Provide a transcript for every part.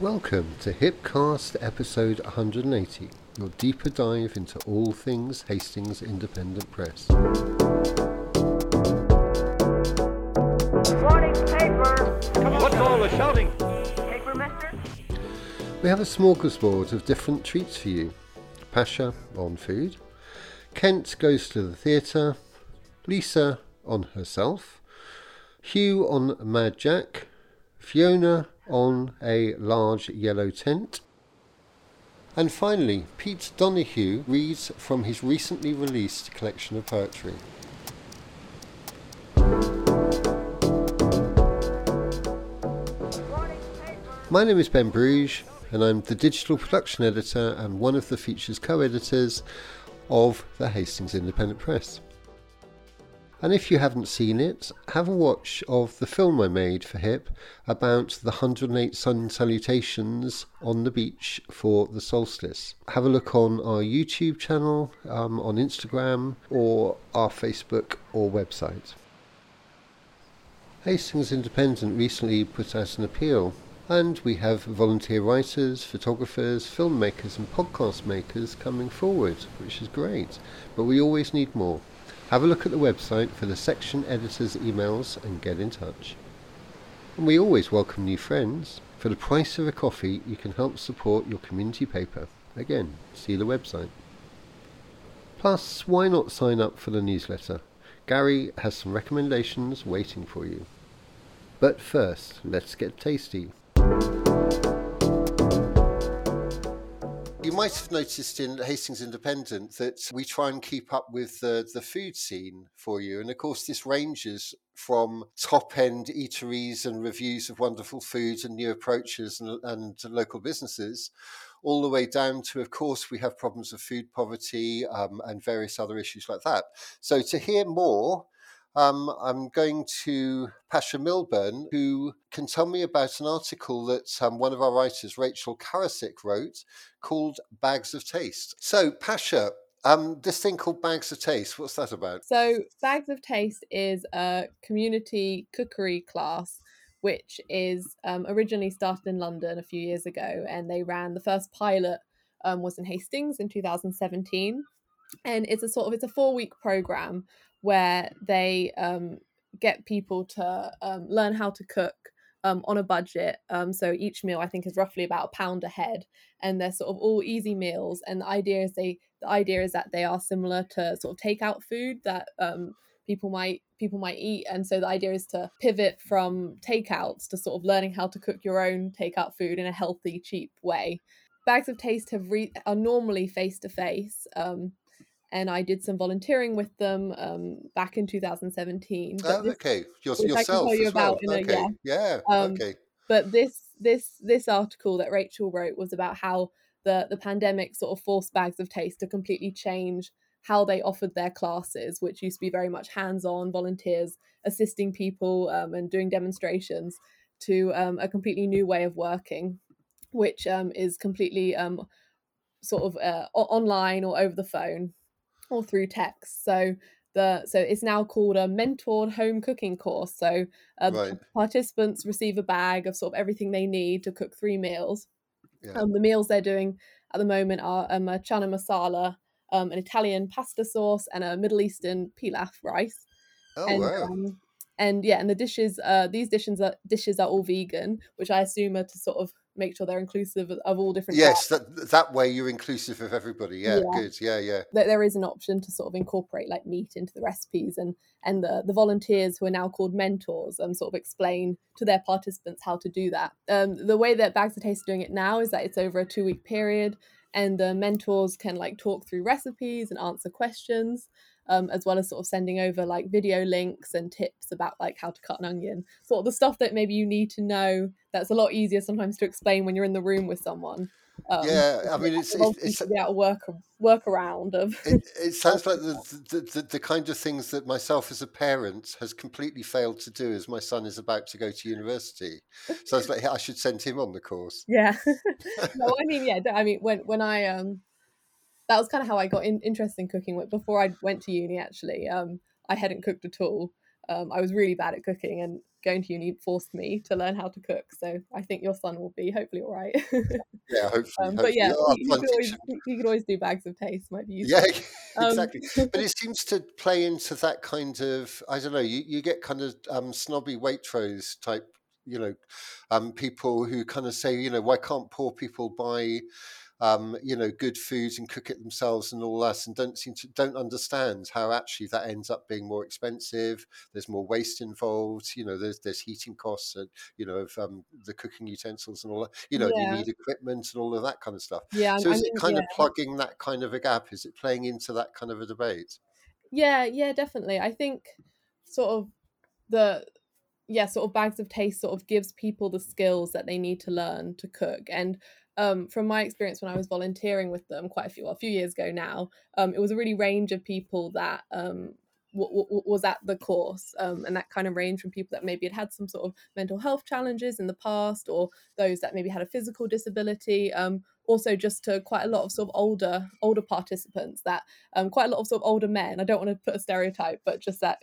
Welcome to Hipcast episode 180, your deeper dive into all things Hastings Independent Press. Morning paper. What's all the shouting? Paper, mister? We have a smorgasbord of different treats for you. Pasha on food, Kent goes to the theatre, Lisa on herself, Hugh on Mad Jack, Fiona on a large yellow tent, and finally, Pete Donahue reads from his recently released collection of poetry. My name is Ben Bruges, and I'm the digital production editor and one of the features co editors of the Hastings Independent Press. And if you haven't seen it, have a watch of the film I made for HIP about the 108 sun salutations on the beach for the solstice. Have a look on our YouTube channel, um, on Instagram, or our Facebook or website. Hastings Independent recently put out an appeal, and we have volunteer writers, photographers, filmmakers, and podcast makers coming forward, which is great. But we always need more. Have a look at the website for the section editor's emails and get in touch. And we always welcome new friends. For the price of a coffee, you can help support your community paper. Again, see the website. Plus, why not sign up for the newsletter? Gary has some recommendations waiting for you. But first, let's get tasty. Might have noticed in Hastings Independent that we try and keep up with the, the food scene for you. And of course, this ranges from top end eateries and reviews of wonderful foods and new approaches and, and local businesses, all the way down to, of course, we have problems of food poverty um, and various other issues like that. So, to hear more, um, I'm going to Pasha Milburn, who can tell me about an article that um, one of our writers, Rachel Karasik, wrote called Bags of Taste. So, Pasha, um, this thing called Bags of Taste, what's that about? So, Bags of Taste is a community cookery class which is um, originally started in London a few years ago, and they ran the first pilot um, was in Hastings in 2017, and it's a sort of it's a four week program where they um, get people to um, learn how to cook um, on a budget. Um, so each meal I think is roughly about a pound a head, and they're sort of all easy meals. And the idea is they the idea is that they are similar to sort of takeout food that um, people might people might eat. And so the idea is to pivot from takeouts to sort of learning how to cook your own takeout food in a healthy, cheap way. Bags of Taste have re- are normally face to face and I did some volunteering with them um, back in 2017. But Oh, this- okay. Your, which I can yourself you as well. a- okay. yeah. Um, okay. But this this this article that Rachel wrote was about how the the pandemic sort of forced Bags of Taste to completely change how they offered their classes, which used to be very much hands-on volunteers assisting people um, and doing demonstrations, to um, a completely new way of working, which um, is completely um, sort of uh, online or over the phone or through text. So the so it's now called a mentored home cooking course. So uh, Right. participants receive a bag of sort of everything they need to cook three meals. Yeah. Um, the meals they're doing at the moment are um, a chana masala, um, an Italian pasta sauce, and a Middle Eastern pilaf rice oh, and wow. um, and yeah, and the dishes, uh, these dishes are dishes are all vegan, which I assume are to sort of make sure they're inclusive of, all different. Yes, types. that, that way you're inclusive of everybody. Yeah, Yeah. good. Yeah, yeah. That there is an option to sort of incorporate like meat into the recipes, and and the the volunteers who are now called mentors, um, sort of explain to their participants how to do that. Um, the way that Bags of Taste are doing it now is that it's over a two week period, and the mentors can like talk through recipes and answer questions. Um, as well as sort of sending over like video links and tips about like how to cut an onion, sort of the stuff that maybe you need to know. That's a lot easier sometimes to explain when you're in the room with someone. Um, Yeah, I mean, it's- it's- it's- of work work around of It, it sounds like the, the, the, the kind of things that myself as a parent has completely failed to do as my son is about to go to university. So I was like, I should send him on the course. yeah no i mean yeah i mean when when i um that was kind of how i got in, interested in cooking before i went to uni actually um i hadn't cooked at all um, I was really bad at cooking, and going to uni forced me to learn how to cook. So I think your son will be hopefully all right. Yeah, hopefully. um, but hopefully. yeah, Oh, he, he could always he could always do bags of taste. Might be useful. Yeah, Um, exactly. But it seems to play into that kind of I don't know. You you get kind of um, snobby Waitrose type, you know, um, people who kind of say, you know, why can't poor people buy, um, you know, good foods and cook it themselves and all that, and don't seem to don't understand how actually that ends up being more expensive. There's more waste involved. You know, there's there's heating costs and you know of um, the cooking utensils and all that. You know, Yeah. you need equipment and all of that kind of stuff. yeah, So I is mean, it kind yeah. of plugging that kind of a gap? Is it playing into that kind of a debate? Yeah, yeah, definitely. I think sort of the yeah, sort of bags of taste sort of gives people the skills that they need to learn to cook. And um, from my experience when I was volunteering with them quite a few, well, a few years ago now, um, it was a really range of people that um, w- w- was at the course, um, and that kind of range from people that maybe had had some sort of mental health challenges in the past, or those that maybe had a physical disability. Um, also, just to quite a lot of sort of older older participants that um, quite a lot of sort of older men. I don't want to put a stereotype, but just that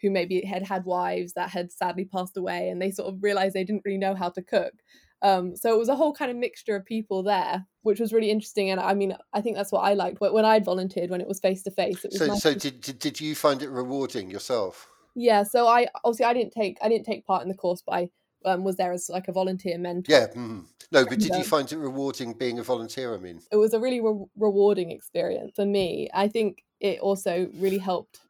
who maybe had had wives that had sadly passed away, and they sort of realized they didn't really know how to cook. Um, so it was a whole kind of mixture of people there, which was really interesting. And I mean, I think that's what I liked Wh- when I'd volunteered when it was face to face. It was So, nice so did, did did you find it rewarding yourself? yeah. So I obviously I didn't take I didn't take part in the course, but I um, was there as like a volunteer mentor. Yeah. mm. No, but did you um, find it rewarding being a volunteer? I mean, it was a really re- rewarding experience for me. I think it also really helped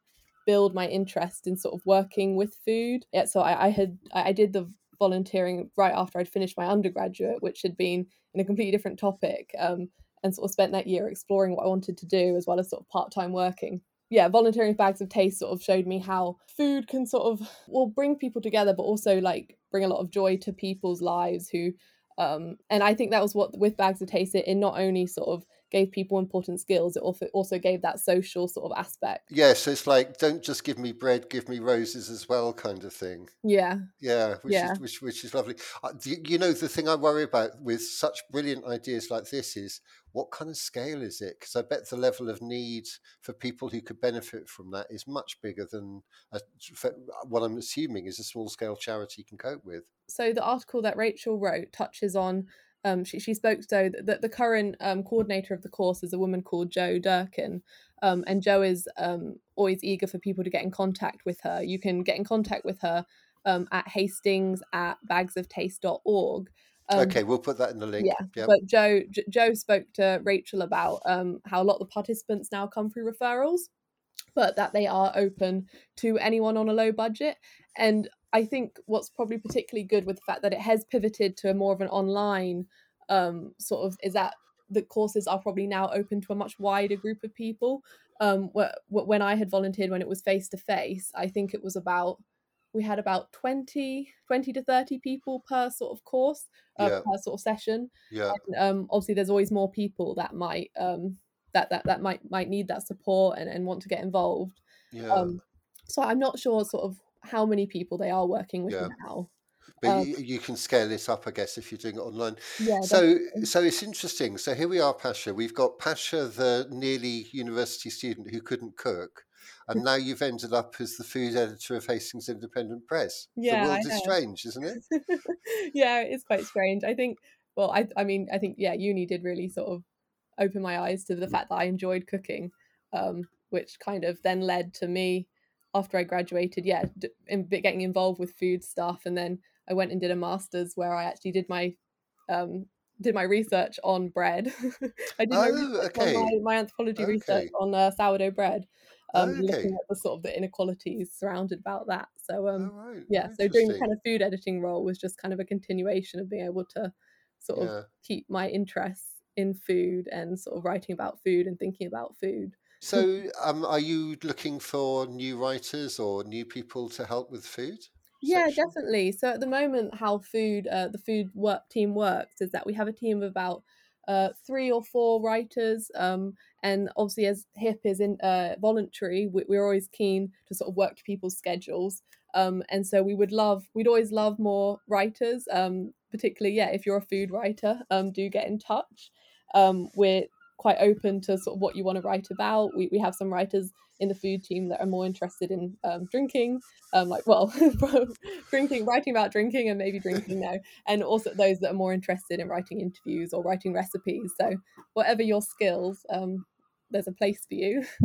build my interest in sort of working with food. Yeah, so I, I had I did the volunteering right after I'd finished my undergraduate, which had been in a completely different topic, um, and sort of spent that year exploring what I wanted to do as well as sort of part time working. Yeah, volunteering with Bags of Taste sort of showed me how food can sort of well bring people together, but also like bring a lot of joy to people's lives who um, and I think that was what with Bags of Taste it, it not only sort of gave people important skills, it also also gave that social sort of aspect. yeah. So it's like, don't just give me bread, give me roses as well, kind of thing. Yeah, Yeah, which Yeah. is which which is lovely. Uh, you you know, the thing I worry about with such brilliant ideas like this is what kind of scale is it? Because I bet the level of need for people who could benefit from that is much bigger than a, what I'm assuming is a small scale charity can cope with. so the article that Rachel wrote touches on. Um, she, she spoke so that the current um, coordinator of the course is a woman called Joe Durkin, um, and Joe is um, always eager for people to get in contact with her. You can get in contact with her um, at Hastings at bagsoftaste.org. Um, okay, we'll put that in the link. yeah, Yep. but Joe J- Joe spoke to Rachel about um, how a lot of the participants now come through referrals, but that they are open to anyone on a low budget. And I think what's probably particularly good with the fact that it has pivoted to a more of an online um, sort of is that the courses are probably now open to a much wider group of people. Um, wh- wh- when I had volunteered when it was face to face, I think it was about we had about 20, 20 to 30 people per sort of course uh, Yeah. per sort of session yeah, um obviously there's always more people that might um that that that might might need that support and, and want to get involved yeah. um so i'm not sure sort of how many people they are working with Yeah. now but um, you, you can scale this up, I guess, if you're doing it online. yeah So, definitely. so it's interesting. So here we are, Pasha. We've got Pasha, the nearly university student who couldn't cook, and now you've ended up as the food editor of Hastings Independent Press. Yeah, the world is strange, isn't it? yeah it's quite strange i think well i i mean i think yeah uni did really sort of open my eyes to the fact that i enjoyed cooking um which kind of then led to me after i graduated yeah d- in, getting involved with food stuff and then i went and did a master's where i actually did my um did my research on bread i did my, Oh, research okay. on my, my anthropology research on uh, sourdough bread um Okay. looking at the sort of the inequalities surrounded about that so um oh, right. yeah so doing the kind of food editing role was just kind of a continuation of being able to sort of Yeah. keep my interests in food and sort of writing about food and thinking about food So, um, are you looking for new writers or new people to help with food? yeah section? definitely so at the moment how food uh, the food work team works is that we have a team of about uh, three or four writers um, and obviously as hip is in uh, voluntary we, we're always keen to sort of work to people's schedules um, and so we would love we'd always love more writers um, particularly yeah if you're a food writer um, do get in touch um, we're quite open to sort of what you want to write about we, we have some writers in the food team that are more interested in um, drinking, um, like well, drinking, writing about drinking, and maybe drinking now, and also those that are more interested in writing interviews or writing recipes. So whatever your skills, um, there's a place for you.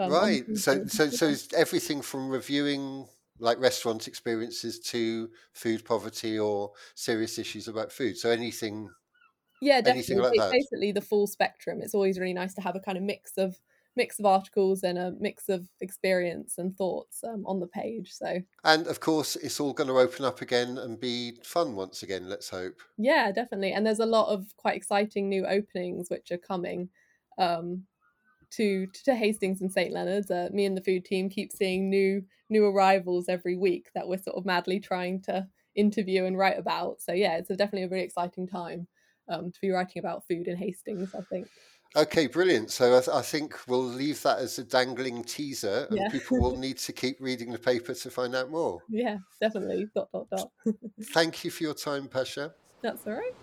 Um, right. So so so everything from reviewing like restaurant experiences to food poverty or serious issues about food. So anything yeah, definitely. Like it's basically the full spectrum. It's always really nice to have a kind of mix of mix of articles and a mix of experience and thoughts um, on the page. So, and of course, it's all going to open up again and be fun once again. Let's hope. Yeah, definitely. And there's a lot of quite exciting new openings which are coming. Um, to to Hastings and St Leonard's. Uh, me and the food team keep seeing new new arrivals every week that we're sort of madly trying to interview and write about. So yeah, it's a, definitely a really exciting time um, to be writing about food in Hastings. I think. Okay, brilliant. So I, th- I, think we'll leave that as a dangling teaser, and yeah. people will need to keep reading the paper to find out more. Yeah, definitely. Dot dot dot. Thank you for your time, Pasha. That's all right.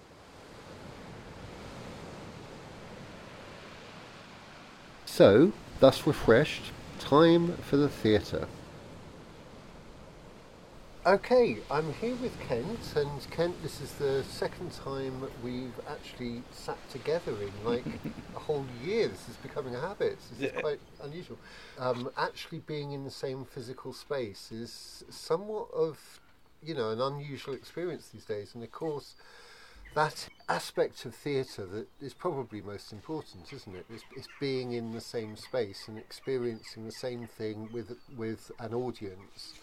So, thus refreshed, time for the theatre. Okay, I'm here with Kent, and Kent, this is the second time we've actually sat together in like a whole year. This is becoming a habit. This is quite unusual. Um, actually, being in the same physical space is somewhat of, you know, an unusual experience these days. And of course, that aspect of theatre that is probably most important, isn't it? It's, it's, being in the same space and experiencing the same thing with with an audience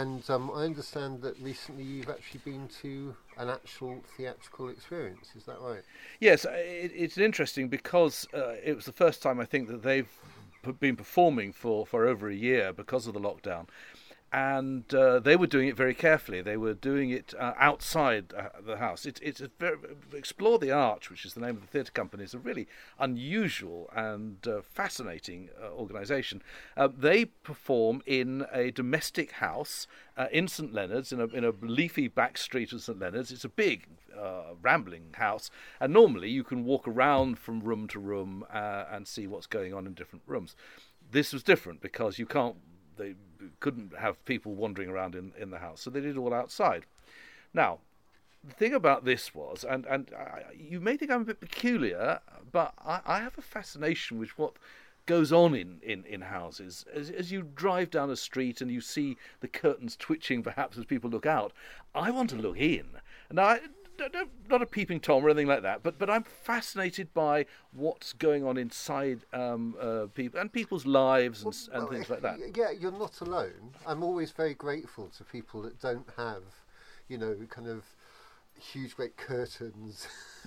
and um, I understand that recently you've actually been to an actual theatrical experience. Is that right? Yes, uh, it, it's interesting because uh, it was the first time I think that they've been performing for, for over a year because of the lockdown and uh, they were doing it very carefully. They were doing it uh, outside uh, the house. It, it's very, Explore the Arch, which is the name of the theatre company, is a really unusual and uh, fascinating uh, organisation. Uh, they perform in a domestic house in St Leonard's, in a, in a leafy back street of St Leonard's. It's a big, rambling house, and normally you can walk around from room to room and see what's going on in different rooms. This was different because you can't they couldn't have people wandering around in, in the house, so they did it all outside. Now, the thing about this was, and and I, you may think I'm a bit peculiar, but I, I have a fascination with what goes on in, in, in houses. As, as you drive down a street and you see the curtains twitching, perhaps as people look out, I want to look in. Now, I, not a peeping tom or anything like that, but but I'm fascinated by what's going on inside um, uh, people and people's lives and, well, and things like that. Yeah, you're not alone. I'm always very grateful to people that don't have, you know, kind of huge great curtains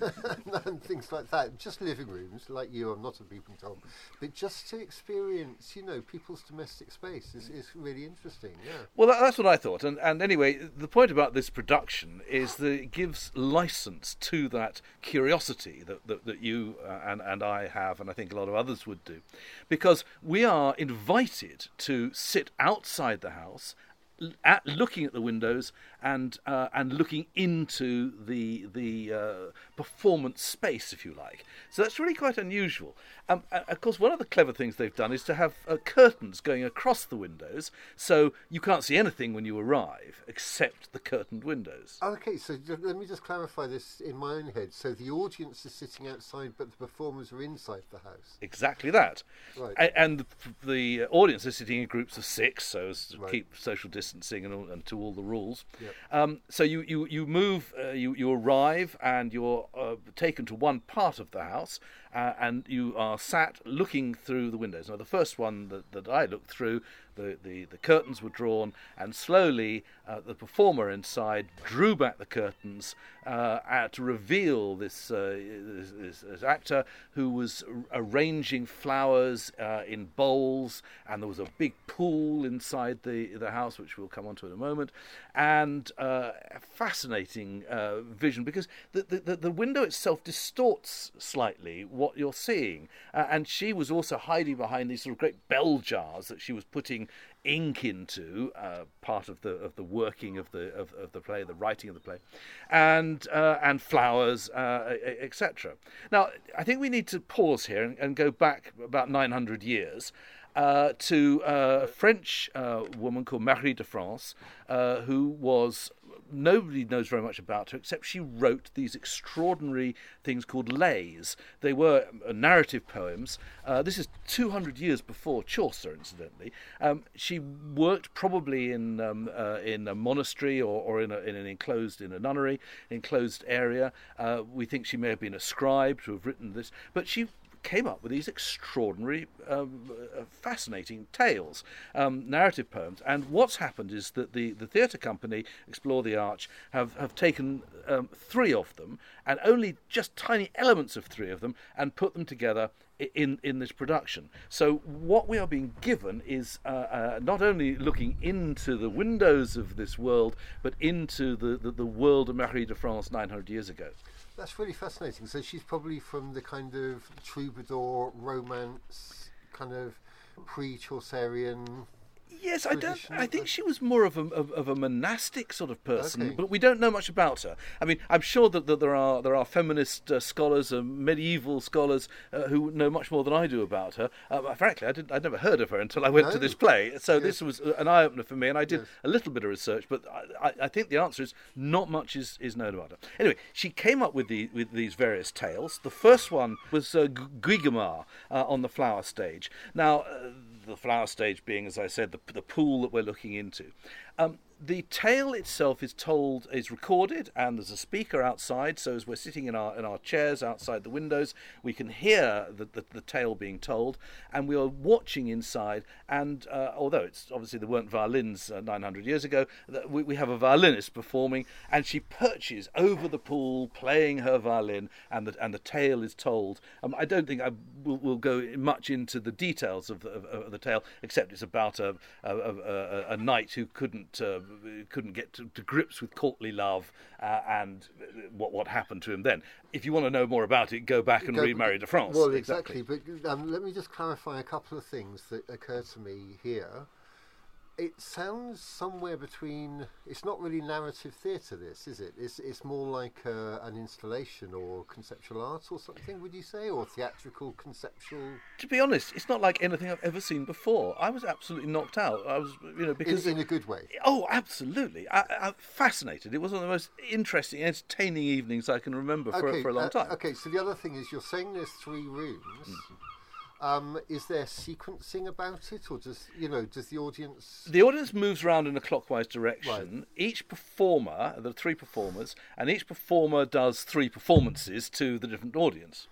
and things like that. Just living rooms, like you. I'm not a peeping tom, but just to experience, you know, people's domestic space is, is really interesting. Yeah. Well, that, that's what I thought. And and anyway, the point about this production is that it gives license to that curiosity that that, that you uh, and and I have, and I think a lot of others would do, because we are invited to sit outside the house at looking at the windows and uh, and looking into the the uh, performance space, if you like. So that's really quite unusual. Um, of course, one of the clever things they've done is to have uh, curtains going across the windows, so you can't see anything when you arrive except the curtained windows. Okay, so let me just clarify this in my own head. So the audience is sitting outside, but the performers are inside the house. Exactly that. Right. and the, audience is sitting in groups of six, so as to right. keep social distancing and, all, and to all the rules. Yep. Um, so you, you, you move, uh, you, you arrive, and you're uh, taken to one part of the house, uh, and you are sat looking through the windows. Now, the first one that, that I looked through the, the, the curtains were drawn, and slowly uh, the performer inside drew back the curtains uh, to reveal this, uh, this, this, this, actor who was arranging flowers uh, in bowls, and there was a big pool inside the, the house, which we'll come on to in a moment, and uh, a fascinating vision because the, the, the window itself distorts slightly what you're seeing, and she was also hiding behind these sort of great bell jars that she was putting ink into uh, part of the of the working of the of, of the play, the writing of the play, and uh, and flowers, uh, etc. Now, I think we need to pause here and, and go back about 900 years. uh, to uh, a French uh, woman called Marie de France, uh, who was nobody knows very much about her except she wrote these extraordinary things called lays. They were uh, narrative poems. Uh, this is 200 years before Chaucer, incidentally. Um, she worked probably in um, uh, in a monastery or, or in, a, in, an enclosed in a nunnery, enclosed area. Uh, we think she may have been a scribe to have written this, but she came up with these extraordinary, um, uh, fascinating tales, um, narrative poems. And what's happened is that the, the theatre company, Explore the Arch, have, have taken um, three of them and only just tiny elements of three of them and put them together in in this production. So what we are being given is uh, uh, not only looking into the windows of this world, but into the, the, the world of Marie de France 900 years ago. That's really fascinating. So she's probably from the kind of troubadour romance, kind of pre-Chaucerian Yes, I don't. I think she was more of a of, of a monastic sort of person, Okay. but we don't know much about her. I mean, I'm sure that, that there are there are feminist uh, scholars, uh, medieval scholars uh, who know much more than I do about her. Uh, frankly, I didn't. I'd never heard of her until I went to this play. So Yes. this was uh, an eye opener for me, and I did Yes. a little bit of research, but I, I, I think the answer is not much is, is known about her. Anyway, she came up with the with these various tales. The first one was uh, Gu- Guigemar uh, on the flower stage. Now. The flower stage being, as I said, the, the pool that we're looking into. Um, the tale itself is told, is recorded, and there's a speaker outside. So as we're sitting in our in our chairs outside the windows, we can hear the the, the tale being told, and we are watching inside. And uh, although it's obviously there weren't violins uh, 900 years ago, we, we have a violinist performing, and she perches over the pool playing her violin, and the and the tale is told. Um, I don't think I will, will go much into the details of the, of, of the tale, except it's about a a, a, a, a knight who couldn't uh, couldn't get to, to grips with courtly love, uh, and what what happened to him then. If you want to know more about it, go back and Go- read Marie de France. Well, exactly. But um, let me just clarify a couple of things that occur to me here. It sounds somewhere between. It's not really narrative theatre. This is it. It's it's more like uh, an installation or conceptual art or something. Would you say, or theatrical conceptual? To be honest, it's not like anything I've ever seen before. I was absolutely knocked out. I was, you know, because in a good way. Oh, absolutely! I, I'm fascinated. It was one of the most interesting, entertaining evenings I can remember for, for a long uh, time. okay, so the other thing is you're saying there's three rooms. Um, is there sequencing about it, or does you know does the audience? The audience moves around in a clockwise direction. Each performer, there are three performers, and each performer does three performances to the different audience.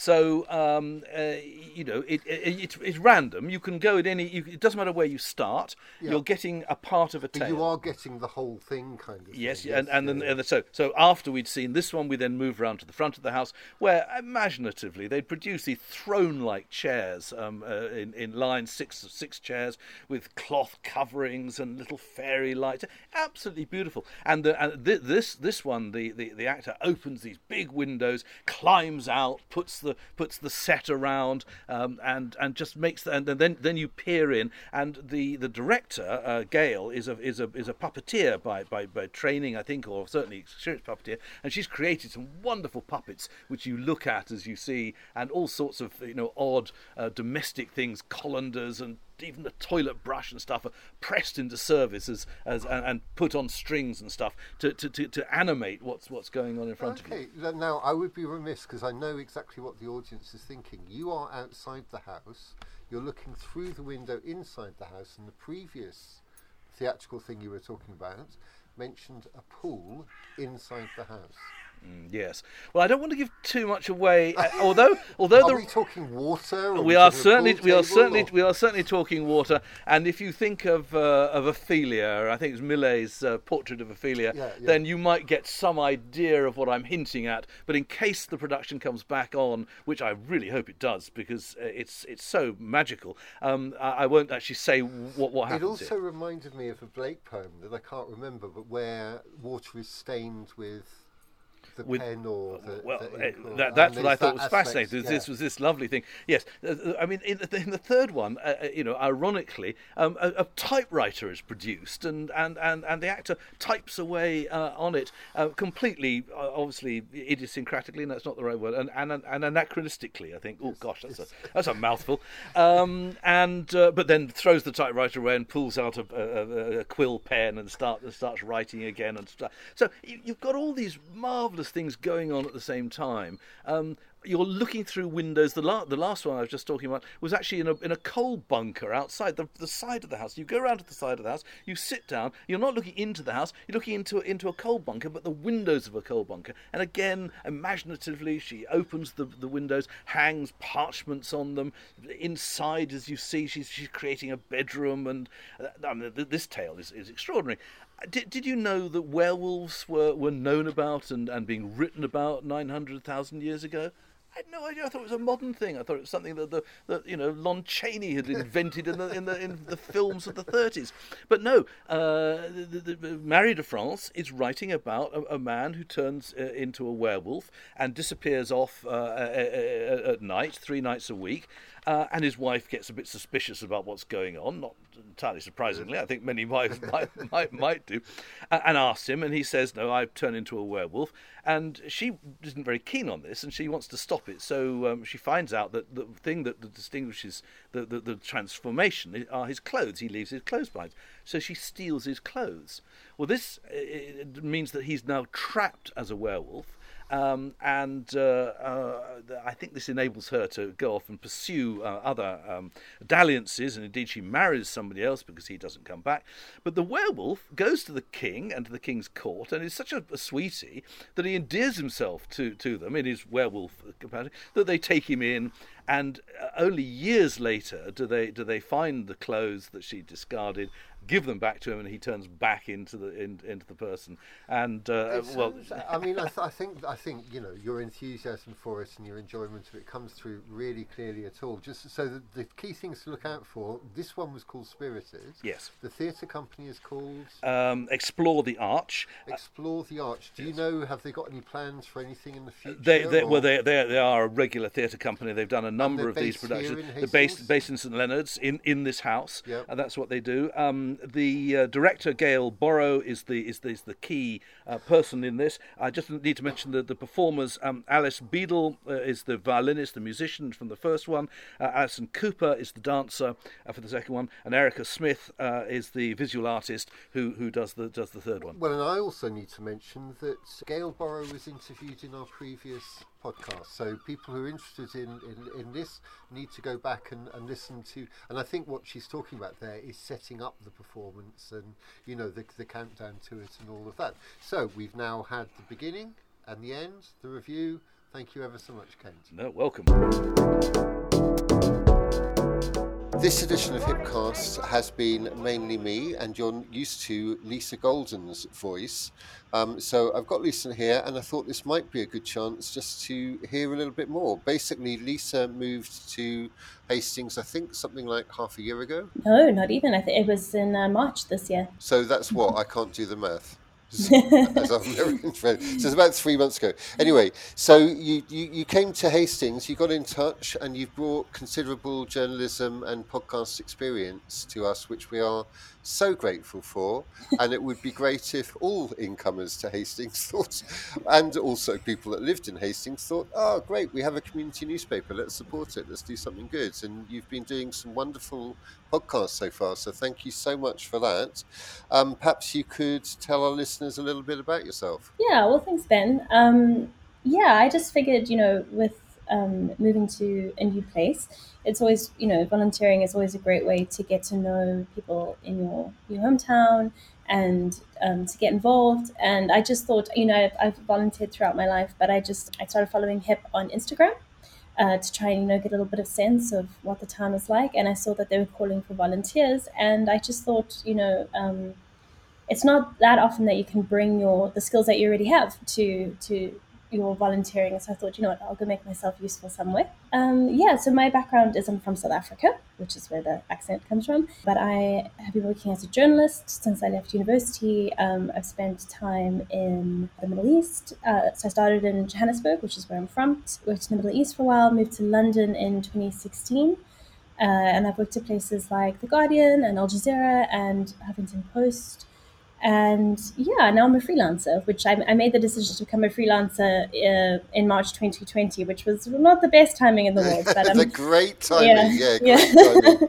So um, uh, you know, it, it, it's, it's random. You can go at any. You, it doesn't matter where you start. Yeah. You're getting a part of a But tale. you are getting the whole thing, kind of. Yes, thing, and and then and so so after we'd seen this one, we then move around to the front of the house, where imaginatively they'd produce these throne-like chairs um, uh, in in line, six of six chairs with cloth coverings and little fairy lights, absolutely beautiful. And the, and th- this this one, the, the the actor opens these big windows, climbs out, puts the puts the set around, um, and and just makes the, and then then you peer in, and the the director uh, Gail is a is a is a puppeteer by, by by training, I think, or certainly experienced puppeteer, and she's created some wonderful puppets which you look at as you see, and all sorts of you know odd uh, domestic things, colanders and even the toilet brush and stuff are pressed into service as, as and, and put on strings and stuff to, to, to, to animate what's what's going on in front of you. Okay, now I would be remiss because I know exactly what the audience is thinking. You are outside the house, you're looking through the window inside the house, and the previous theatrical thing you were talking about mentioned a pool inside the house. Mm, yes. Well, I don't want to give too much away. uh, although, although Are the we talking water? or we are certainly we are certainly or- we are certainly talking water. And if you think of uh, of Ophelia, I think it's Millais's uh, portrait of Ophelia, Yeah, yeah. then you might get some idea of what I'm hinting at. But in case the production comes back on, which I really hope it does, because uh, it's it's so magical, um, I, I won't actually say what what It also here. reminded me of a Blake poem that I can't remember, but where water is stained with the with pen or the, well, the eh, ink or- that, that's what I thought was aspect, fascinating. This was this lovely thing. Yes, uh, uh, I mean, in the, in the third one, uh, uh, you know, ironically, um, a, a typewriter is produced, and, and, and, and the actor types away uh, on it uh, completely, uh, obviously, idiosyncratically, and that's not the right word, and, and, and anachronistically. I think. Oh gosh, that's a that's a mouthful. Um, and uh, but then throws the typewriter away and pulls out a, a, a- a quill pen and start and starts writing again and stuff. So you, you've got all these marvelous things going on at the same time. Um, you're looking through windows. The, la- the last one I was just talking about was actually in a, in a coal bunker outside the, the side of the house. You go around to the side of the house, you sit down, you're not looking into the house, you're looking into, into a coal bunker, but the windows of a coal bunker. And again, imaginatively, she opens the, the windows, hangs parchments on them. Inside, as you see, she's, she's creating a bedroom. And uh, I mean, th- this tale is, is extraordinary. Did, did you know that werewolves were, were known about and, and being written about 900,000 years ago? I had no idea. I thought it was a modern thing. I thought it was something that the that you know Lon Chaney had invented in the in the in the films of the 30s. But no, uh, the, the, Marie de France is writing about a, a man who turns uh, into a werewolf and disappears off uh, at night, three nights a week. Uh, and his wife gets a bit suspicious about what's going on, not entirely surprisingly. I think many wives might, might, might do, and asks him, and he says, "No, I've turned into a werewolf." And she isn't very keen on this, and she wants to stop it. So um, she finds out that the thing that, that distinguishes the, the, the transformation are his clothes. He leaves his clothes behind, so she steals his clothes. Well, this means that he's now trapped as a werewolf. Um, and uh, uh, I think this enables her to go off and pursue uh, other um, dalliances, and indeed she marries somebody else because he doesn't come back. But the werewolf goes to the king and to the king's court, and is such a, a sweetie that he endears himself to, to them in his werewolf capacity that they take him in. And uh, only years later do they do they find the clothes that she discarded, give them back to him, and he turns back into the in, into the person. And uh, well, I mean, I, th- I think I think you know your enthusiasm for it and your enjoyment of it comes through really clearly at all. Just so the, the key things to look out for. This one was called Spirited. Yes. The theatre company is called um, explore the arch. Explore the Arch. Do you know? Have they got any plans for anything in the future? They, they, well, they, they, they are a regular theatre company. They've done a number of these productions. They're based, based in St Leonard's, in, in this house. Yep. And that's what they do. Um, the uh, director, Gail Borrow, is the is the, is the key uh, person in this. I just need to mention that the performers, um, Alice Beadle uh, is the violinist, the musician from the first one. Uh, Alison Cooper is the dancer uh, for the second one. And Erica Smith uh, is the visual artist who, who does the does the third one. Well, and I also need to mention that Gail Borrow was interviewed in our previous podcast. So people who are interested in, in, in this need to go back and, and listen to. And I think what she's talking about there is setting up the performance and, you know, the, the countdown to it and all of that. So we've now had the beginning and the end, the review. Thank you ever so much, Kent. No, welcome. This edition of Hipcast has been mainly me, and you're used to Lisa Golden's voice. Um, so I've got Lisa here, and I thought this might be a good chance just to hear a little bit more. Basically, Lisa moved to Hastings, I think, something like half a year ago. No, not even. I think it was in uh, March this year. So that's what I can't do the math. As. So it's about three months ago. Anyway, so you, you, you came to Hastings, you got in touch, and you've brought considerable journalism and podcast experience to us, which we are so grateful for. And it would be great if all incomers to Hastings thought, and also people that lived in Hastings thought, oh, great, we have a community newspaper, let's support it, let's do something good. And you've been doing some wonderful podcasts so far, so thank you so much for that. Um, perhaps you could tell our listeners a little bit about yourself. Yeah, well, thanks, Ben. Um, yeah, I just figured, you know, with um, moving to a new place, it's always, you know, volunteering is always a great way to get to know people in your, your hometown and um, to get involved. And I just thought, you know, I've, I've volunteered throughout my life, but I just, I started following HIP on Instagram. Uh, to try and you know get a little bit of sense of what the town is like, and I saw that they were calling for volunteers, and I just thought, you know, um, it's not that often that you can bring your the skills that you already have to to your volunteering. So I thought, you know what, I'll go make myself useful somewhere. Um, yeah, so my background is I'm from South Africa, which is where the accent comes from. But I have been working as a journalist since I left university. Um, I've spent time in the Middle East. Uh, so I started in Johannesburg, which is where I'm from. Worked in the Middle East for a while, moved to London in 2016. Uh, and I've worked at places like The Guardian and Al Jazeera and Huffington Post and yeah, now I'm a freelancer, which I, I made the decision to become a freelancer uh, in March 2020, which was not the best timing in the world. But it's I'm, great timing, yeah, yeah. great timing.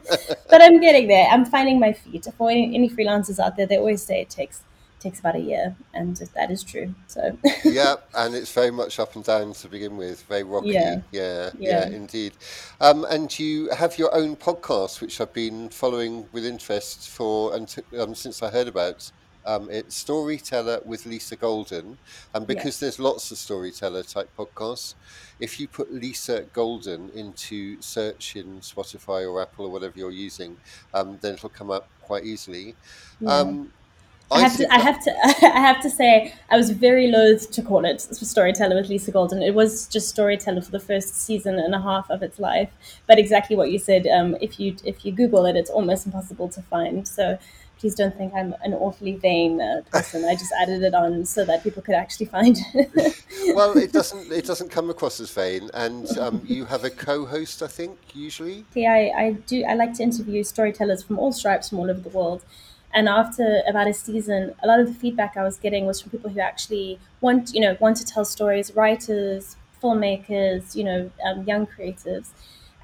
but I'm getting there. I'm finding my feet. For any, any freelancers out there, they always say it takes takes about a year, and that is true. So yeah, and it's very much up and down to begin with, very rocky. Yeah. yeah, yeah, Yeah. indeed. Um, and you have your own podcast, which I've been following with interest for until, um, since I heard about. Um, it's Storyteller with Lisa Golden, and Yeah. because there's lots of storyteller type podcasts, if you put Lisa Golden into search in Spotify or Apple or whatever you're using, um, then it'll come up quite easily. Yeah. Um, I have think to. I have to. I have to say, I was very loath to call it Storyteller with Lisa Golden. It was just Storyteller for the first season and a half of its life. But exactly what you said. Um, if you if you Google it, it's almost impossible to find. So please don't think I'm an awfully vain uh, person. I just added it on so that people could actually find it. well, it doesn't it doesn't come across as vain, and um, you have a co-host, I think, usually. Yeah, I, I do. I like to interview storytellers from all stripes from all over the world. And after about a season, a lot of the feedback I was getting was from people who actually want, you know, want to tell stories, writers, filmmakers, you know, um, young creatives.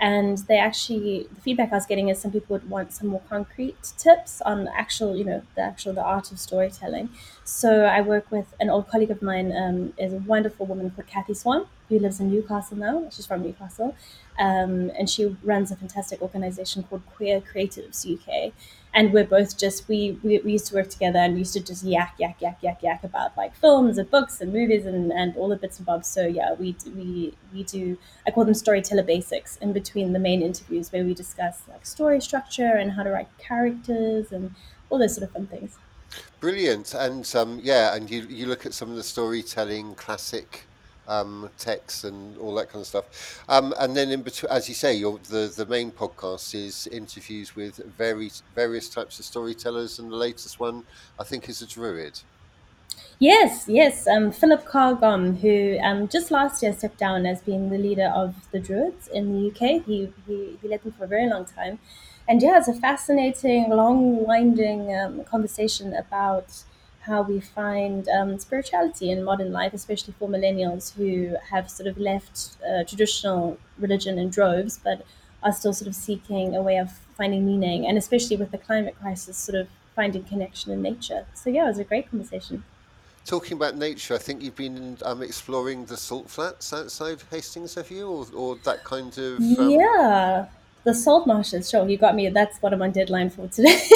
And they actually, the feedback I was getting is some people would want some more concrete tips on actual, you know, the actual the art of storytelling. So I work with an old colleague of mine, um, is a wonderful woman called Kathy Swan, who lives in Newcastle now. She's from Newcastle um, and she runs a fantastic organization called Queer Creatives UK. And we're both just we, we we used to work together and we used to just yak yak yak yak yak about like films and books and movies and, and all the bits and bobs. So yeah, we we we do I call them storyteller basics in between the main interviews where we discuss like story structure and how to write characters and all those sort of fun things. Brilliant, and um, yeah, and you you look at some of the storytelling classic um, texts and all that kind of stuff, um, and then in between, as you say, your the the main podcast is interviews with various various types of storytellers, and the latest one I think is a druid. Yes, yes. Um, Philip Carr-Gomm, who um, just last year stepped down as being the leader of the Druids in the UK. He, he, he led them for a very long time. And yeah, it's a fascinating, long, winding um, conversation about how we find um, spirituality in modern life, especially for millennials who have sort of left uh, traditional religion in droves, but are still sort of seeking a way of finding meaning, and especially with the climate crisis, sort of finding connection in nature. So yeah, it was a great conversation. Talking about nature, I think you've been um, exploring the salt flats outside Hastings, have you, or, or that kind of? Um, Yeah, the salt marshes. Sure, you got me. That's what I'm on deadline for today.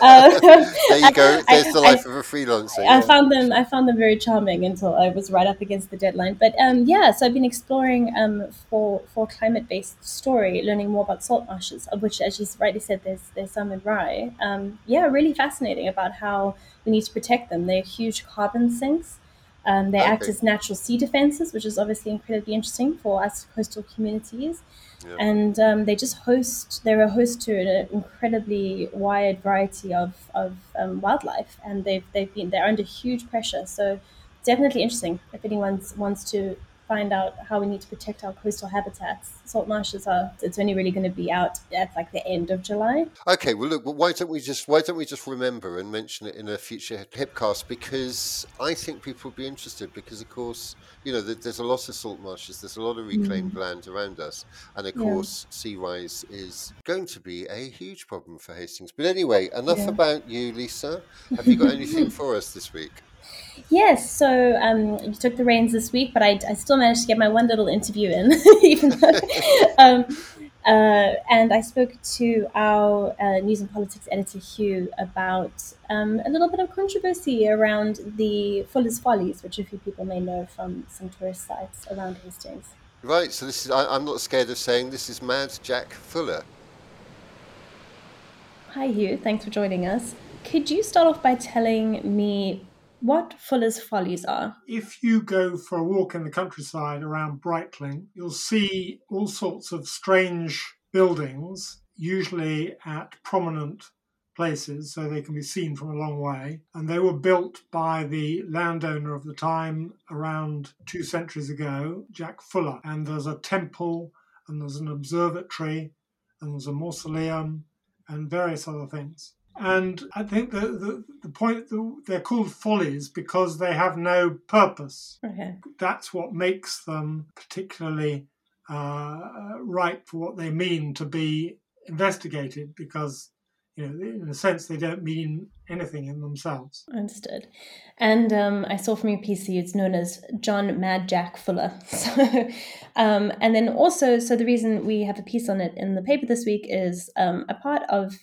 Um, There you go. I- There's the I- life of a freelancer. I yeah. found them. I found them very charming until I was right up against the deadline. But um, yeah, so I've been exploring um, for for climate based story, learning more about salt marshes, of which, as you rightly said, there's there's some in Rye. Um, yeah, really fascinating about how we need to protect them. They're huge carbon sinks. Um, they act as natural sea defenses, which is obviously incredibly interesting for us coastal communities. Yeah. and um, they just host they're a host to an incredibly wide variety of, of um, wildlife. And they've, they've been they're under huge pressure. So definitely interesting if anyone wants to find out how we need to protect our coastal habitats salt marshes are it's only really going to be out at like the end of july Okay, well, look, why don't we just why don't we just remember and mention it in a future hipcast because I think people would be interested because, of course, you know, there's a lot of salt marshes, there's a lot of reclaimed mm. land around us, and of Yeah. course, sea rise is going to be a huge problem for Hastings. But anyway, enough Yeah. about you, Lisa. Have you got anything for us this week? Yes, so um, you took the reins this week, but I, I still managed to get my one little interview in, even though. Um, uh, and I spoke to our uh, news and politics editor Hugh about um, a little bit of controversy around the Fuller's Follies, which a few people may know from some tourist sites around Hastings. Right, so this is I, I'm not scared of saying this is Mad Jack Fuller. Hi, Hugh. Thanks for joining us. Could you start off by telling me what Fuller's Follies are. If you go for a walk in the countryside around Brightling, you'll see all sorts of strange buildings, usually at prominent places so they can be seen from a long way. And they were built by the landowner of the time around two centuries ago, Jack Fuller. And there's a temple, and there's an observatory, and there's a mausoleum, and various other things. And I think the, the, the point they're called follies because they have no purpose. Okay. That's what makes them particularly uh, right for what they mean to be investigated because you know, in a sense, they don't mean anything in themselves. Understood. And um, I saw from your PC it's known as John Mad Jack Fuller. So, um, and then also, so the reason we have a piece on it in the paper this week is um, a part of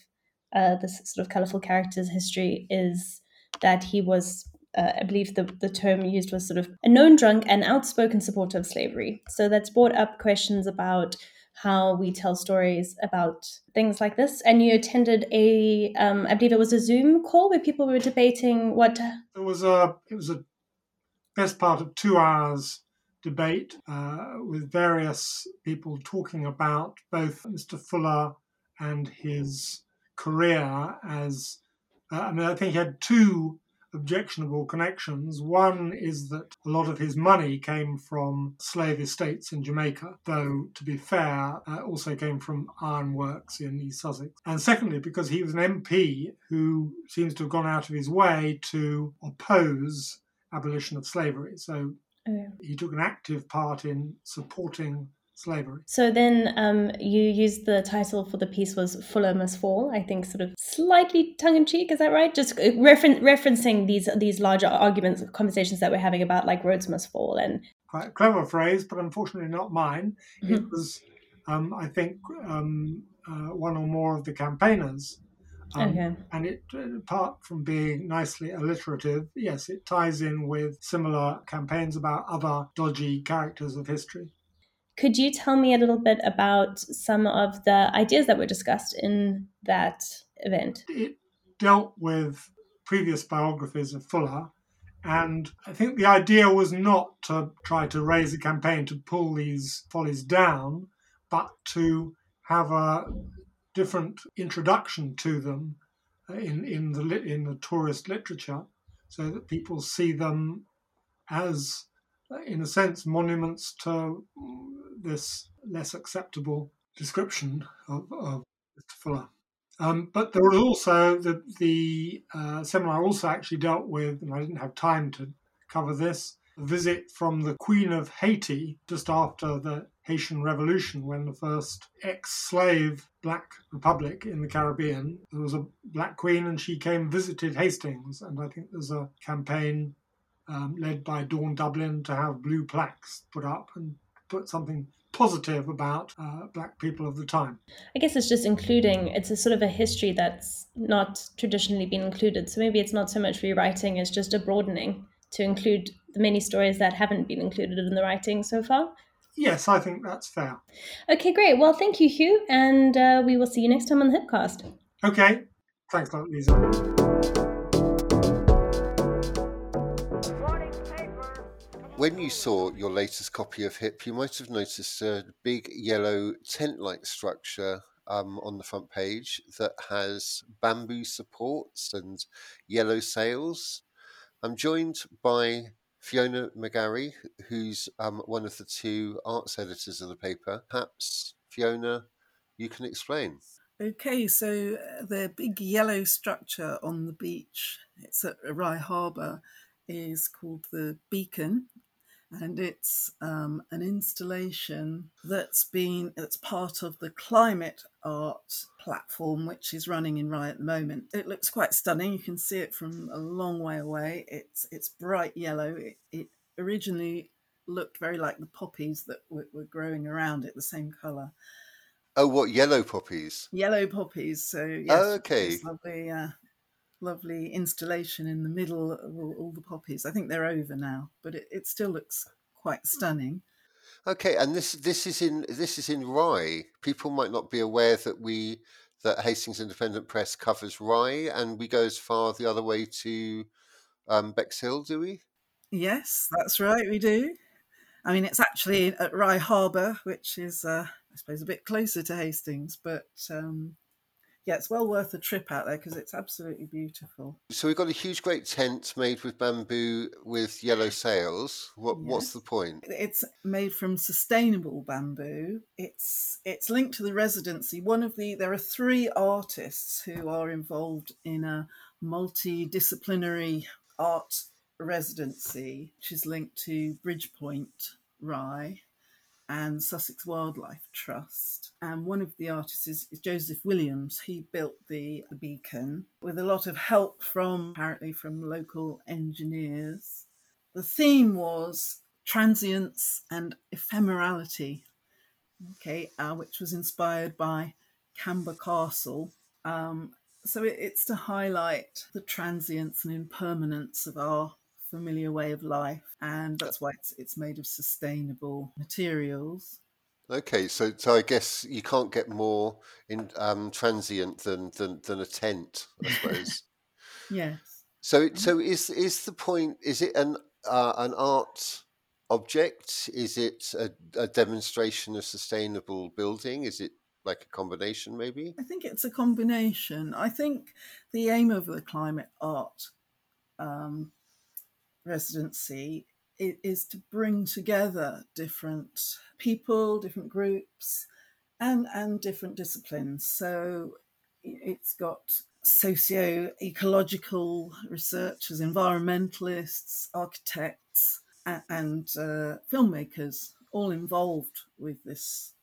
uh, this sort of colorful character's history is that he was. Uh, I believe the, the term used was sort of a known drunk and outspoken supporter of slavery. So that's brought up questions about how we tell stories about things like this. And you attended a, um, I believe it was a Zoom call where people were debating what. It was a, it was a best part of two hours debate uh, with various people talking about both Mr. Fuller and his career as. Uh, I mean, I think he had two objectionable connections. One is that a lot of his money came from slave estates in Jamaica, though, to be fair, uh, also came from ironworks in East Sussex. And secondly, because he was an MP who seems to have gone out of his way to oppose abolition of slavery. So Oh, yeah. he took an active part in supporting slavery. So then um, you used the title for the piece was Fuller Must Fall. I think sort of slightly tongue in cheek. Is that right? Just uh, referen- referencing these these larger arguments, conversations that we're having about like Rhodes must fall and Quite a clever phrase, but unfortunately not mine. It Mhm. was, um, I think, um, uh, one or more of the campaigners. Um, okay. And it, uh, apart from being nicely alliterative, yes, it ties in with similar campaigns about other dodgy characters of history. Could you tell me a little bit about some of the ideas that were discussed in that event? It dealt with previous biographies of Fuller, and I think the idea was not to try to raise a campaign to pull these follies down, but to have a different introduction to them uh, in in the in the tourist literature, so that people see them as, in a sense, monuments to mm, this less acceptable description of, of Mr. Fuller. Um, but there was also the the uh, seminar also actually dealt with, and I didn't have time to cover this, a visit from the Queen of Haiti just after the Haitian Revolution, when the first ex-slave black republic in the Caribbean. There was a black queen, and she came visited Hastings, and I think there's a campaign um, led by Dawn Dublin to have blue plaques put up and put something positive about uh, black people of the time. I guess it's just including, it's a sort of a history that's not traditionally been included. So maybe it's not so much rewriting, it's just a broadening to include the many stories that haven't been included in the writing so far. Yes, I think that's fair. Okay, great. Well, thank you, Hugh, and uh, we will see you next time on the Hipcast. Okay, thanks a lot, Lisa. When you saw your latest copy of HIP, you might have noticed a big yellow tent like structure um, on the front page that has bamboo supports and yellow sails. I'm joined by Fiona McGarry, who's um, one of the two arts editors of the paper. Perhaps, Fiona, you can explain. Okay, so uh, the big yellow structure on the beach, it's at Rye Harbour, is called the Beacon, and it's um, an installation that's been that's part of the climate art platform, which is running in Rye at the moment. It looks quite stunning. You can see it from a long way away. It's it's bright yellow. It, it originally looked very like the poppies that were, were growing around it, the same colour Oh, what yellow poppies? yellow poppies. So yes, Oh, okay. lovely, uh, lovely installation in the middle of all, all the poppies. I think they're over now, but it, it still looks quite stunning. Okay, and this this is in this is in Rye. People might not be aware that we that Hastings Independent Press covers Rye, and we go as far the other way to um, Bexhill, do we? Yes, that's right, we do. I mean, it's actually at Rye Harbour, which is, uh, I suppose, a bit closer to Hastings, but um, yeah, it's well worth a trip out there because it's absolutely beautiful. So we've got a huge, great tent made with bamboo with yellow sails. What What's the point? It's made from sustainable bamboo. It's it's linked to the residency. One of the there are three artists who are involved in a multidisciplinary art residency, which is linked to Bridgepoint Rye and Sussex Wildlife Trust. And one of the artists is, is Joseph Williams. He built the, the beacon with a lot of help from apparently from local engineers. The theme was transience and ephemerality, okay, uh, which was inspired by Camber Castle. Um, so it, it's to highlight the transience and impermanence of our familiar way of life, and that's why it's it's made of sustainable materials. Okay, so so I guess you can't get more in um, transient than, than than a tent, I suppose. Yes. so so is is the point? Is it an uh, an art object? Is it a, a demonstration of sustainable building? Is it like a combination, maybe? I think it's a combination. I think the aim of the climate art um, residency is to bring together different people, different groups, and and different disciplines. So it's got socio ecological researchers, environmentalists, architects, a- and uh, filmmakers all involved with this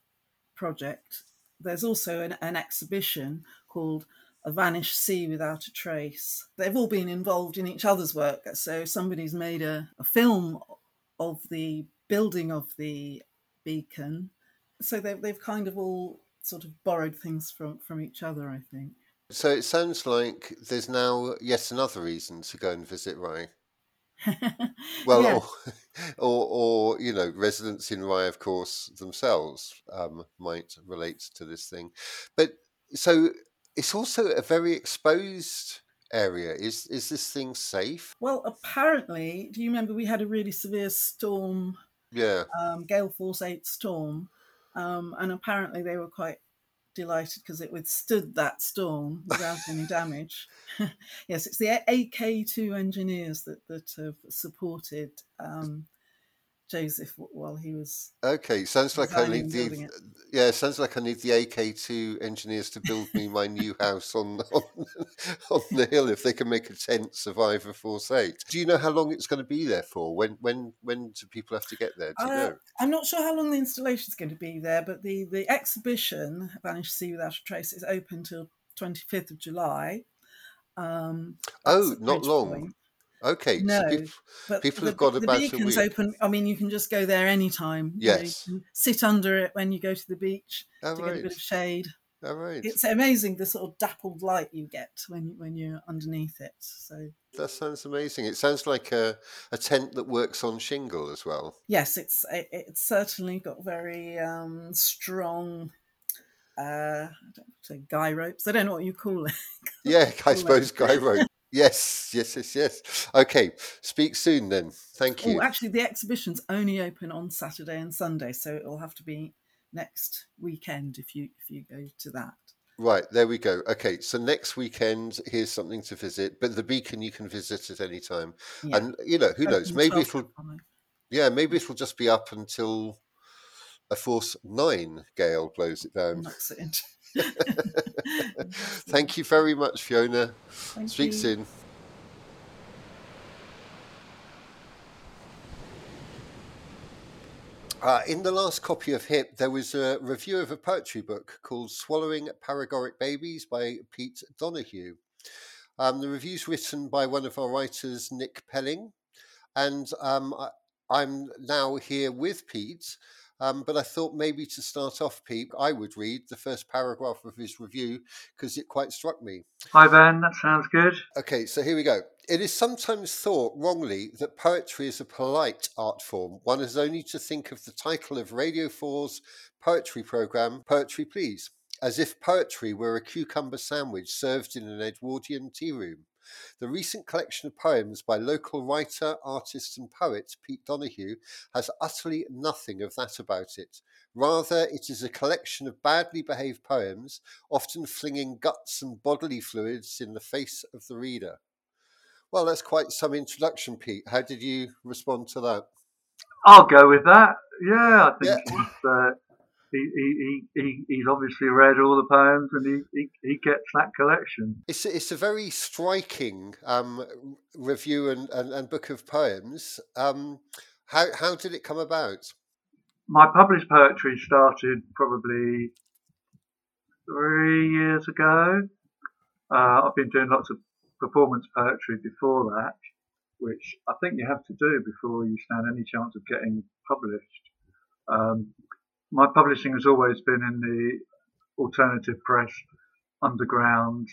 project. There's also an, an exhibition called A Vanished Sea Without a Trace. They've all been involved in each other's work. So somebody's made a, a film of the building of the beacon. So they've, they've kind of all sort of borrowed things from, from each other, I think. So it sounds like there's now yet another reason to go and visit Rye. Well, Yeah. or, or, or you know, residents in Rye, of course, themselves um, might relate to this thing. But so it's also a very exposed area. Is is this thing safe? Well, apparently, do you remember we had a really severe storm Yeah. um, gale force 8 storm um, and apparently they were quite delighted because it withstood that storm without any damage yes it's the ak2 engineers that, that have supported um, joseph while he was Okay. Sounds like I need the it. yeah. Sounds like I need the AK two engineers to build me my new house on on, on the hill if they can make a tent survive a force eight. Do you know how long it's going to be there for? When when when do people have to get there? Uh, i'm not sure how long the installation is going to be there but the, the exhibition vanished sea without a trace is open till 25th of july um, Oh, not long. Bridgepoint. Okay. No, So people, But People the, have got the about a beacon's open. I mean, you can just go there anytime. you know, you Yes. sit under it when you go to the beach all to get a bit of shade. All right. It's amazing the sort of dappled light you get when when you're underneath it. So That sounds amazing. It sounds like a, a tent that works on shingle as well. yes, it's it, it's certainly got very um, strong. Uh, I don't say guy ropes. I don't know what you call it. Yeah, I suppose guy rope. Yes, yes, yes, yes. Okay, speak soon then. Thank oh, you. Oh, actually, the exhibition's only open on Saturday and Sunday, so it'll have to be next weekend if you if you go to that. Right, there we go. Okay, so next weekend, here's something to visit, but the beacon you can visit at any time. Yeah. And, you know, who knows? Maybe it'll, yeah, maybe it'll just be up until a force nine gale blows it down. knocks it into. Thank you very much, Fiona. Thank Speak you. soon. Uh, in the last copy of HIP, there was a review of a poetry book called Swallowing Paregoric Babies by Pete Donoghue. Um, the review's written by one of our writers, Nick Pelling, and um, I, I'm now here with Pete. Um, but I thought maybe to start off, Pete, I would read the first paragraph of his review because it quite struck me. Hi, Ben. That sounds good. Okay, so here we go. It is sometimes thought wrongly that poetry is a polite art form. One has only to think of the title of Radio 4's poetry programme, Poetry Please, as if poetry were a cucumber sandwich served in an Edwardian tea room. The recent collection of poems by local writer, artist, and poet Pete Donoghue has utterly nothing of that about it. Rather, it is a collection of badly behaved poems, often flinging guts and bodily fluids in the face of the reader. Well, that's quite some introduction, Pete. How did you respond to that? I'll go with that. Yeah, I think Yeah. it's, uh, he, he, he, he, he's obviously read all the poems and he, he, he gets that collection. It's a, it's a very striking um, review and, and, and book of poems. Um, how how did it come about? My published poetry started probably three years ago. Uh, I've been doing lots of performance poetry before that, which I think you have to do before you stand any chance of getting published. Um, my publishing has always been in the alternative press, underground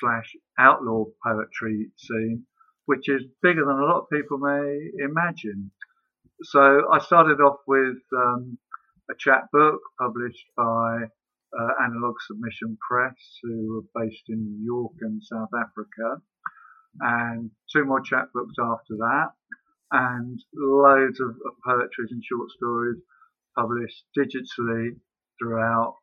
slash outlaw poetry scene, which is bigger than a lot of people may imagine. So I started off with um, a chapbook published by uh, Analog Submission Press, who are based in New York and South Africa, and two more chapbooks after that, and loads of, of poetry and short stories published digitally throughout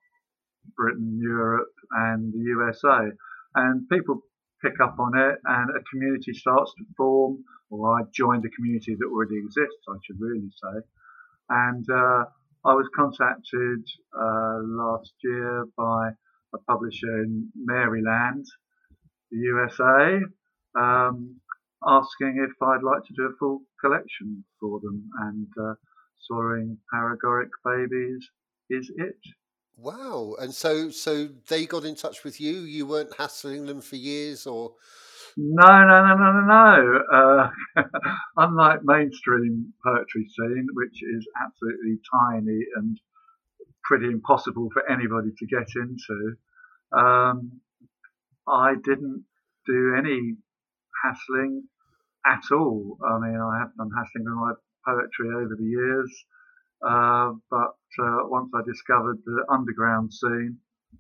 Britain, Europe, and the USA. And people pick up on it, and a community starts to form, or I joined a community that already exists, I should really say. And uh, I was contacted uh, last year by a publisher in Maryland, the USA, um, asking if I'd like to do a full collection for them. And uh, Soaring Paregoric Babies is it. Wow! And so so they got in touch with you. You weren't hassling them for years, or No, no, no, no, no, no. Uh, unlike mainstream poetry scene, which is absolutely tiny and pretty impossible for anybody to get into, um, I didn't do any hassling at all. I mean, I haven't done hassling with my poetry over the years, uh, but uh, once I discovered the underground scene,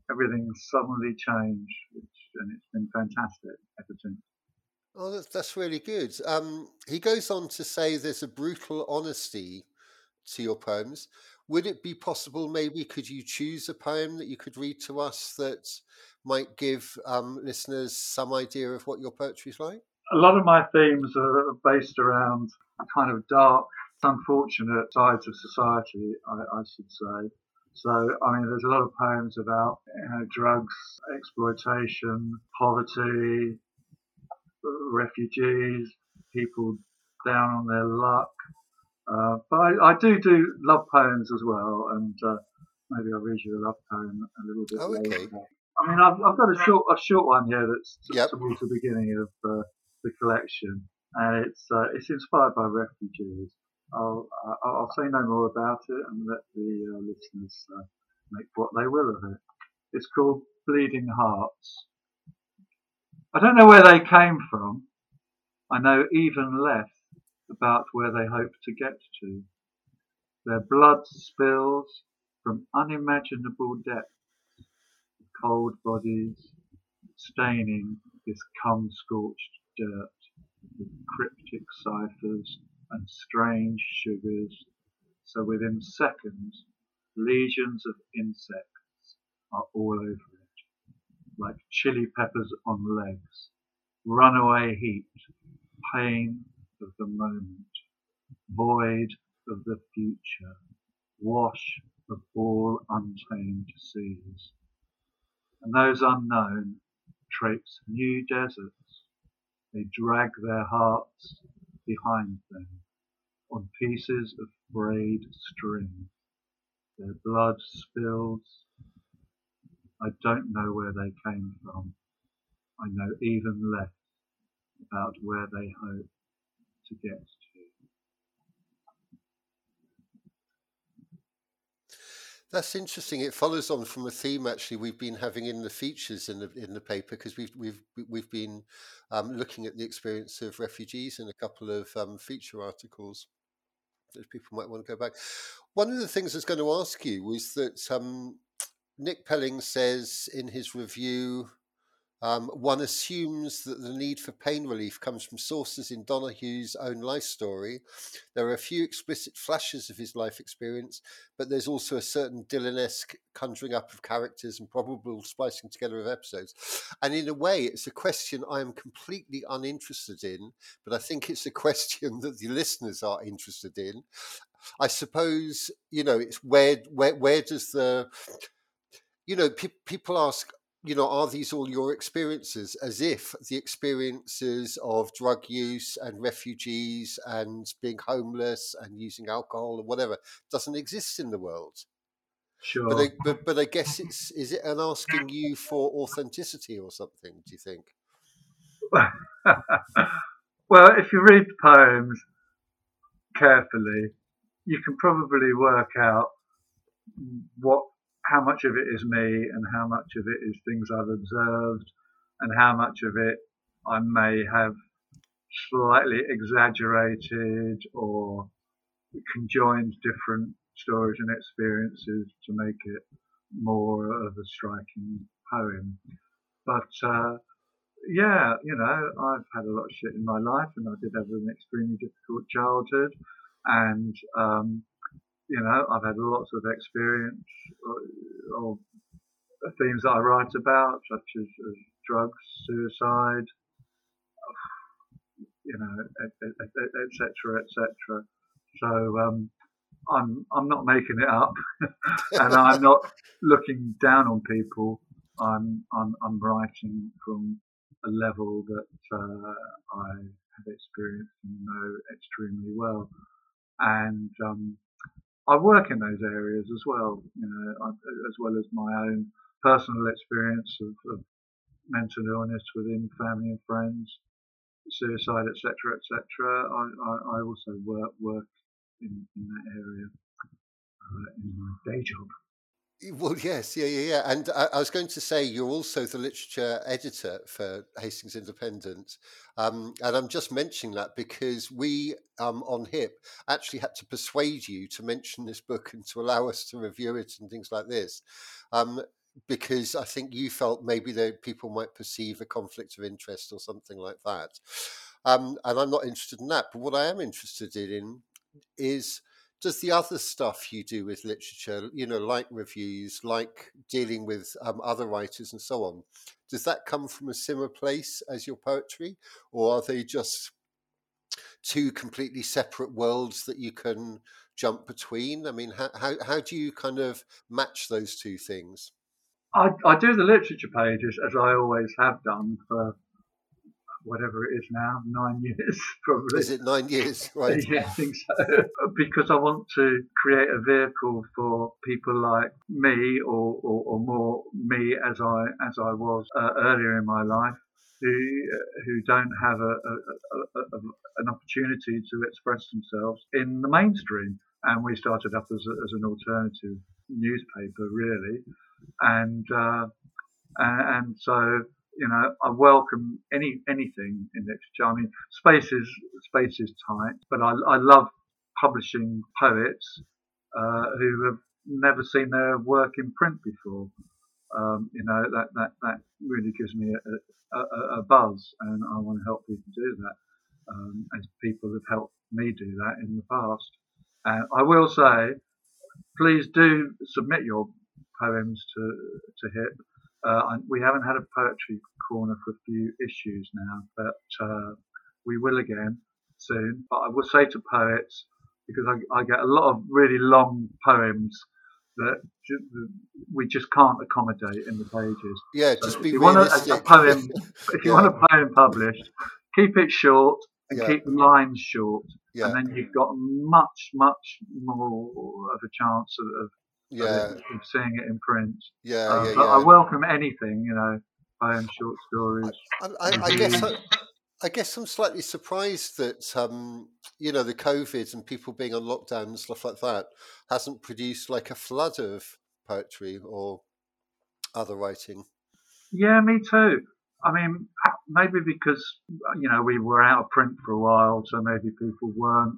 everything suddenly changed, which, and it's been fantastic ever since. oh, that's, that's really good. Um, he goes on to say there's a brutal honesty to your poems. Would it be possible, maybe, could you choose a poem that you could read to us that might give um, listeners some idea of what your poetry's like? A lot of my themes are based around kind of dark, unfortunate sides of society, I, I should say. So, I mean, there's a lot of poems about you know, drugs, exploitation, poverty, refugees, people down on their luck. Uh, but I, I do do love poems as well, and uh, maybe I'll read you a love poem a little bit Oh, later. okay. I mean, I've, I've got a short, a short one here that's Yep. towards the beginning of uh, the collection, and it's uh, it's inspired by refugees. I'll I'll I'll say no more about it and let the uh, listeners uh, make what they will of it. It's called Bleeding Hearts. I don't know where they came from. I know even less about where they hope to get to. Their blood spills from unimaginable depths cold bodies staining this cum scorched dirt with cryptic ciphers and strange sugars, so within seconds legions of insects are all over it, like chili peppers on legs, runaway heat, pain of the moment, void of the future, wash of all untamed seas and those unknown traipse new deserts. They drag their hearts behind them on pieces of frayed string. Their blood spills. I don't know where they came from. I know even less about where they hope to get to. That's interesting. It follows on from a theme actually we've been having in the features in the in the paper because we've we've we've been um, looking at the experience of refugees in a couple of um, feature articles that people might want to go back. One of the things I was going to ask you was that um, Nick Pelling says in his review Um, one assumes that the need for pain relief comes from sources in Donoghue's own life story. There are a few explicit flashes of his life experience, but there's also a certain Dylan-esque conjuring up of characters and probable splicing together of episodes. And in a way, it's a question I am completely uninterested in, but I think it's a question that the listeners are interested in. I suppose you know it's where where where does the you know pe- people ask you know are these all your experiences? As if the experiences of drug use and refugees and being homeless and using alcohol or whatever doesn't exist in the world. Sure. but I, but but I guess it's is it an asking you for authenticity or something do you think? Well, if you read the poems carefully, you can probably work out what how much of it is me and how much of it is things I've observed and how much of it I may have slightly exaggerated or conjoined different stories and experiences to make it more of a striking poem. But uh, yeah, you know, I've had a lot of shit in my life, and I did have an extremely difficult childhood, and um, you know, I've had lots of experience of, of themes that I write about, such as, as drugs, suicide, you know, etc., etc. So um, I'm I'm not making it up, and I'm not looking down on people. I'm I'm I'm writing from a level that uh, I have experienced and know extremely well, and um, I work in those areas as well. You know, as well as my own personal experience of, of mental illness within family and friends, suicide, etc., etc. I, I, I also work work in, in that area uh, in my day job. Well, yes, yeah, yeah, yeah. And I, I was going to say you're also the literature editor for Hastings Independent, um, and I'm just mentioning that because we um, on HIP actually had to persuade you to mention this book and to allow us to review it and things like this, um, because I think you felt maybe that people might perceive a conflict of interest or something like that. Um, and I'm not interested in that. But what I am interested in is does the other stuff you do with literature, you know, like reviews, like dealing with um, other writers and so on, does that come from a similar place as your poetry, or are they just two completely separate worlds that you can jump between? I mean, how how, how do you kind of match those two things? I, I do the literature pages as I always have done for whatever it is now, nine years probably. Is it nine years? Right. yeah, I think so. because I want to create a vehicle for people like me, or, or, or more me as I as I was uh, earlier in my life, who who don't have a, a, a, an opportunity to express themselves in the mainstream. And we started up as, as an alternative newspaper, really, and uh, and, and so you know, I welcome any anything in literature. I mean, space is space is tight, but I, I love publishing poets uh, who have never seen their work in print before. Um, you know, that, that that really gives me a, a, a, buzz, and I want to help people do that, um, as people have helped me do that in the past. And I will say, please do submit your poems to to HIP. Uh, we haven't had a poetry corner for a few issues now, but uh, we will again soon. But I will say to poets, because I, I get a lot of really long poems that we just can't accommodate in the pages. Yeah, so just be if you realistic. Want a, a poem, if you yeah. want a poem published, keep it short and Yeah. keep the lines short, Yeah, and then you've got much, much more of a chance of, of, yeah, seeing it in print. yeah, Uh, yeah, but I welcome anything, you know, poems, short stories. I, I, I guess I, I guess I'm slightly surprised that um, you know the COVID and people being on lockdown and stuff like that hasn't produced like a flood of poetry or other writing. Yeah, me too. I mean, maybe because you know we were out of print for a while, so maybe people weren't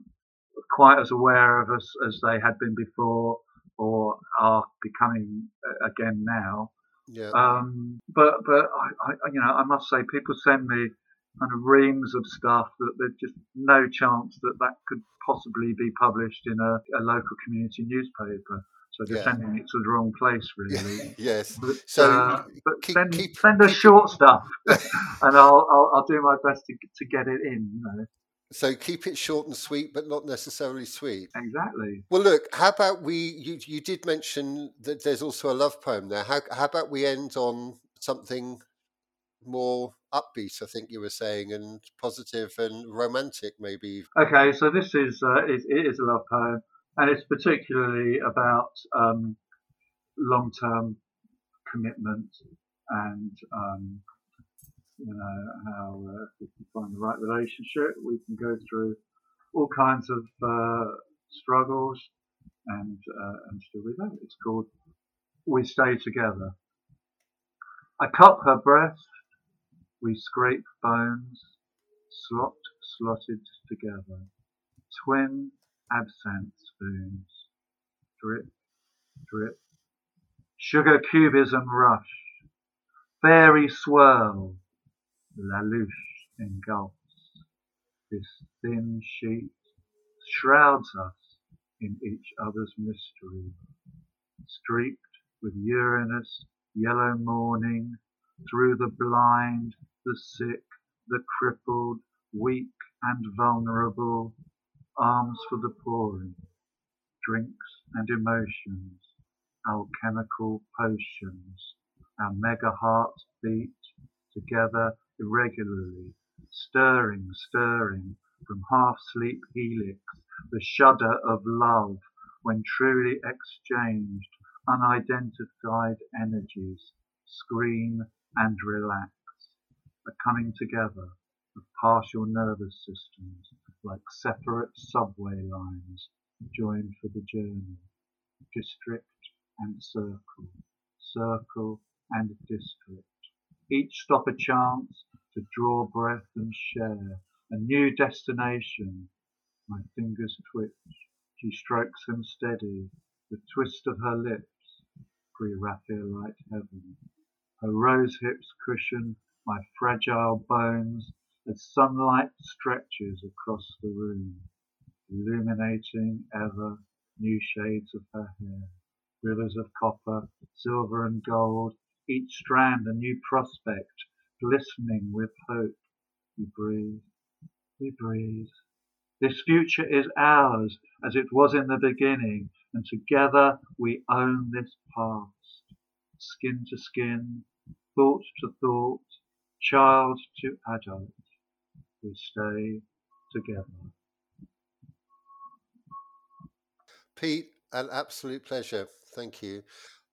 quite as aware of us as they had been before, or are becoming uh, again now. Yeah. Um, but but I, I, you know I must say people send me kind of reams of stuff that there's just no chance that that could possibly be published in a, a local community newspaper. So they're Yeah. sending it to the wrong place, really. yes. But, So uh, but keep- send, keep- send us short stuff, and I'll, I'll I'll do my best to to get it in. You know, So keep it short and sweet, but not necessarily sweet. exactly. Well, look. How about we? You you did mention that there's also a love poem there. How how about we end on something more upbeat? I think you were saying, and positive and romantic, maybe. Okay, so this is uh, is it is a love poem, and it's particularly about um, long-term commitment and um, you know how uh, if you find the right relationship, we can go through all kinds of uh, struggles and uh, and still be there. It's called "We Stay Together." I cup her breast, we scrape bones, slot slotted together, twin absinthe spoons, drip, drip, sugar cubism rush, fairy swirl, la louche engulfs. This thin sheet shrouds us in each other's mystery, streaked with Uranus, yellow morning, through the blind, the sick, the crippled, weak and vulnerable, arms for the pouring, drinks and emotions, alchemical potions, our mega hearts beat together irregularly, stirring, stirring from half-sleep helix, the shudder of love when truly exchanged, unidentified energies scream and relax, a coming together of partial nervous systems like separate subway lines joined for the journey, district and circle, circle and district. Each stop a chance to draw breath and share a new destination. My fingers twitch. She strokes them steady, the twist of her lips, pre-Raphaelite heaven. Her rose hips cushion my fragile bones as sunlight stretches across the room, illuminating ever new shades of her hair, rivers of copper, silver and gold, each strand a new prospect, glistening with hope. We breathe, we breathe. This future is ours as it was in the beginning, and together we own this past. Skin to skin, thought to thought, child to adult, we stay together. Pete, an absolute pleasure. Thank you.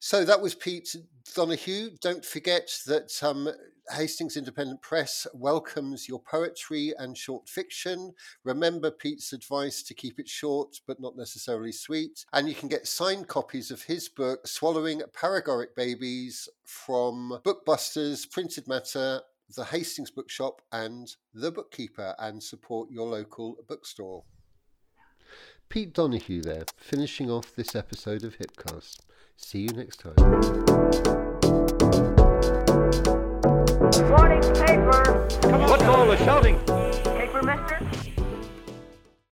So that was Pete Donoghue. Don't forget that um, Hastings Independent Press welcomes your poetry and short fiction. Remember Pete's advice to keep it short but not necessarily sweet. And you can get signed copies of his book, Swallowing Paregoric Babies, from Bookbusters, Printed Matter, the Hastings Bookshop, and The Bookkeeper, and support your local bookstore. Pete Donoghue there, finishing off this episode of Hipcast. See you next time. Morning paper. What's all the shouting? Paper, mister?